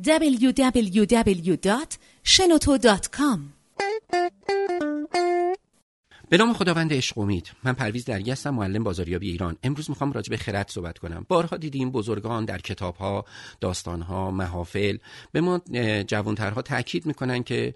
www.shenoto.com به نام خداوند عشق امید. من پرویز درگی هستم معلم بازاریابی ایران. امروز می‌خوام راجع به خرد صحبت کنم. بارها دیدیم بزرگان در کتابها داستانها محافل به ما جوانترها تاکید می‌کنن که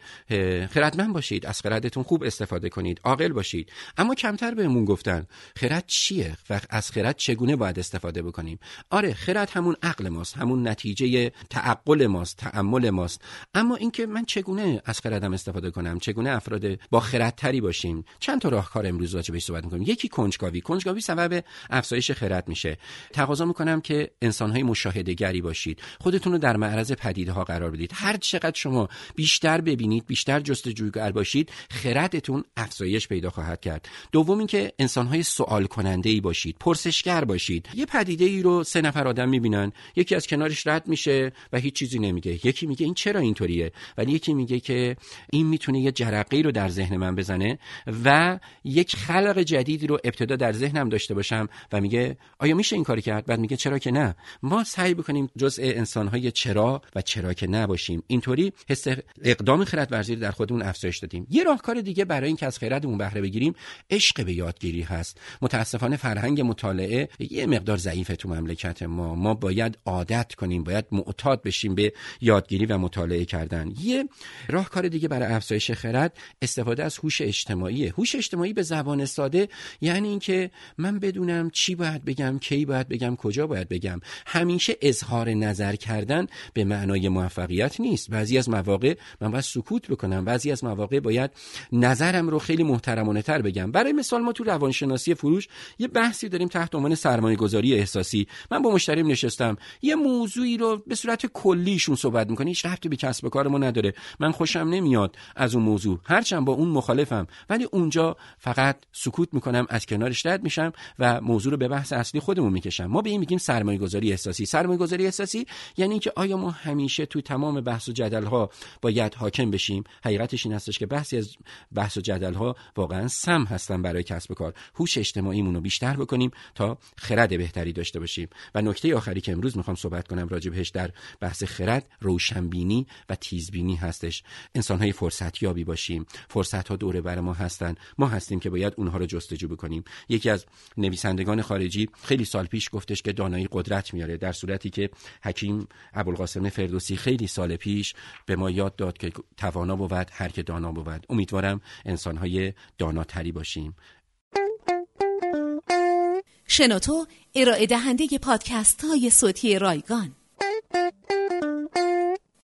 خردمند باشید از خردتون خوب استفاده کنید عاقل باشید. اما کمتر بهمون گفتن خرد چیه و از خرد چگونه باید استفاده بکنیم؟ آره خرد همون عقل ماست همون نتیجه تعقل ماست تعمل ماست. اما اینکه من چگونه از خردم استفاده کنم چگونه افراد با خردتری باشیم؟ چند تا راهکار امروز راجع بهش صحبت می‌کنیم. یکی کنجکاوی. کنجکاوی سبب افزایش خرد میشه. تقاضا می‌کنم که انسانهای مشاهده گری باشید. خودتون رو در معرض پدیده ها قرار بدید. هر چقدر شما بیشتر ببینید بیشتر جستجوگر باشید خردتون افزایش پیدا خواهد کرد. دوم اینکه انسانهای سوال کننده ای باشید. پرسشگر باشید. یه پدیده ای رو سه نفر آدم می‌بینن. یکی از کنارش رد میشه و هیچ چیزی نمیگه. یکی میگه این چرا اینطوریه؟ ولی یکی میگه که این می‌تونه یه جرقه رو در ذهن من بزنه و یک خلق جدیدی رو ابتدا در ذهنم داشته باشم و میگه آیا میشه این کاری کرد؟ بعد میگه چرا که نه. ما سعی بکنیم جزء انسانهای چرا و چرا که نباشیم اینطوری حس اقدام خرد ورزی در خودمون افزایش دادیم. یه راهکار دیگه برای اینکه از خردمون بهره بگیریم عشق به یادگیری هست. متاسفانه فرهنگ مطالعه یه مقدار ضعیف تو مملکت ما. ما باید عادت کنیم باید معتاد بشیم به یادگیری و مطالعه کردن. یه راهکار دیگه برای افزایش خرد استفاده از هوش اجتماعی هوش اجتماعی به زبان ساده یعنی اینکه من بدونم چی باید بگم کی باید بگم کجا باید بگم. همیشه اظهار نظر کردن به معنای موفقیت نیست. بعضی از مواقع من باید سکوت بکنم بعضی از مواقع باید نظرم رو خیلی محترمانه تر بگم. برای مثال ما تو روانشناسی فروش یه بحثی داریم تحت عنوان سرمایه گذاری احساسی. من با مشتریم نشستم. یه موضوعی رو به صورت کلیشون صحبت می‌کنه هیچ ربطی به کسب کار ما نداره. من خوشم نمیاد از اون موضوع. هرچند با اون مخالفم. ولی اونجا فقط سکوت می‌کنم از کنارش رد میشم و موضوع رو به بحث اصلی خودمون می‌کشم. ما به این میگیم سرمایه گذاری احساسی. سرمایه گذاری احساسی یعنی اینکه آیا ما همیشه تو تمام بحث و جدل ها باید حاکم بشیم؟ حقیقتش این هستش که بحثی از بحث و جدل ها واقعا سم هستن برای کسب و کار. هوش اجتماعیمون رو بیشتر بکنیم تا خرد بهتری داشته باشیم. و نکته آخری که امروز می‌خوام صحبت کنم راجع بهش در بحث خرد روشنبینی و تیزبینی هستش. انسان های فرصت یابی باشیم. فرصت ها دوره بر ما هستن. ما هستیم که باید اونها رو جستجو بکنیم. یکی از نویسندگان خارجی خیلی سال پیش گفتش که دانایی قدرت میاره در صورتی که حکیم ابوالقاسم فردوسی خیلی سال پیش به ما یاد داد که توانا بود هر که دانا بود. امیدوارم انسانهای داناتری باشیم. شنوتو ارائه دهنده پادکست های صوتی رایگان.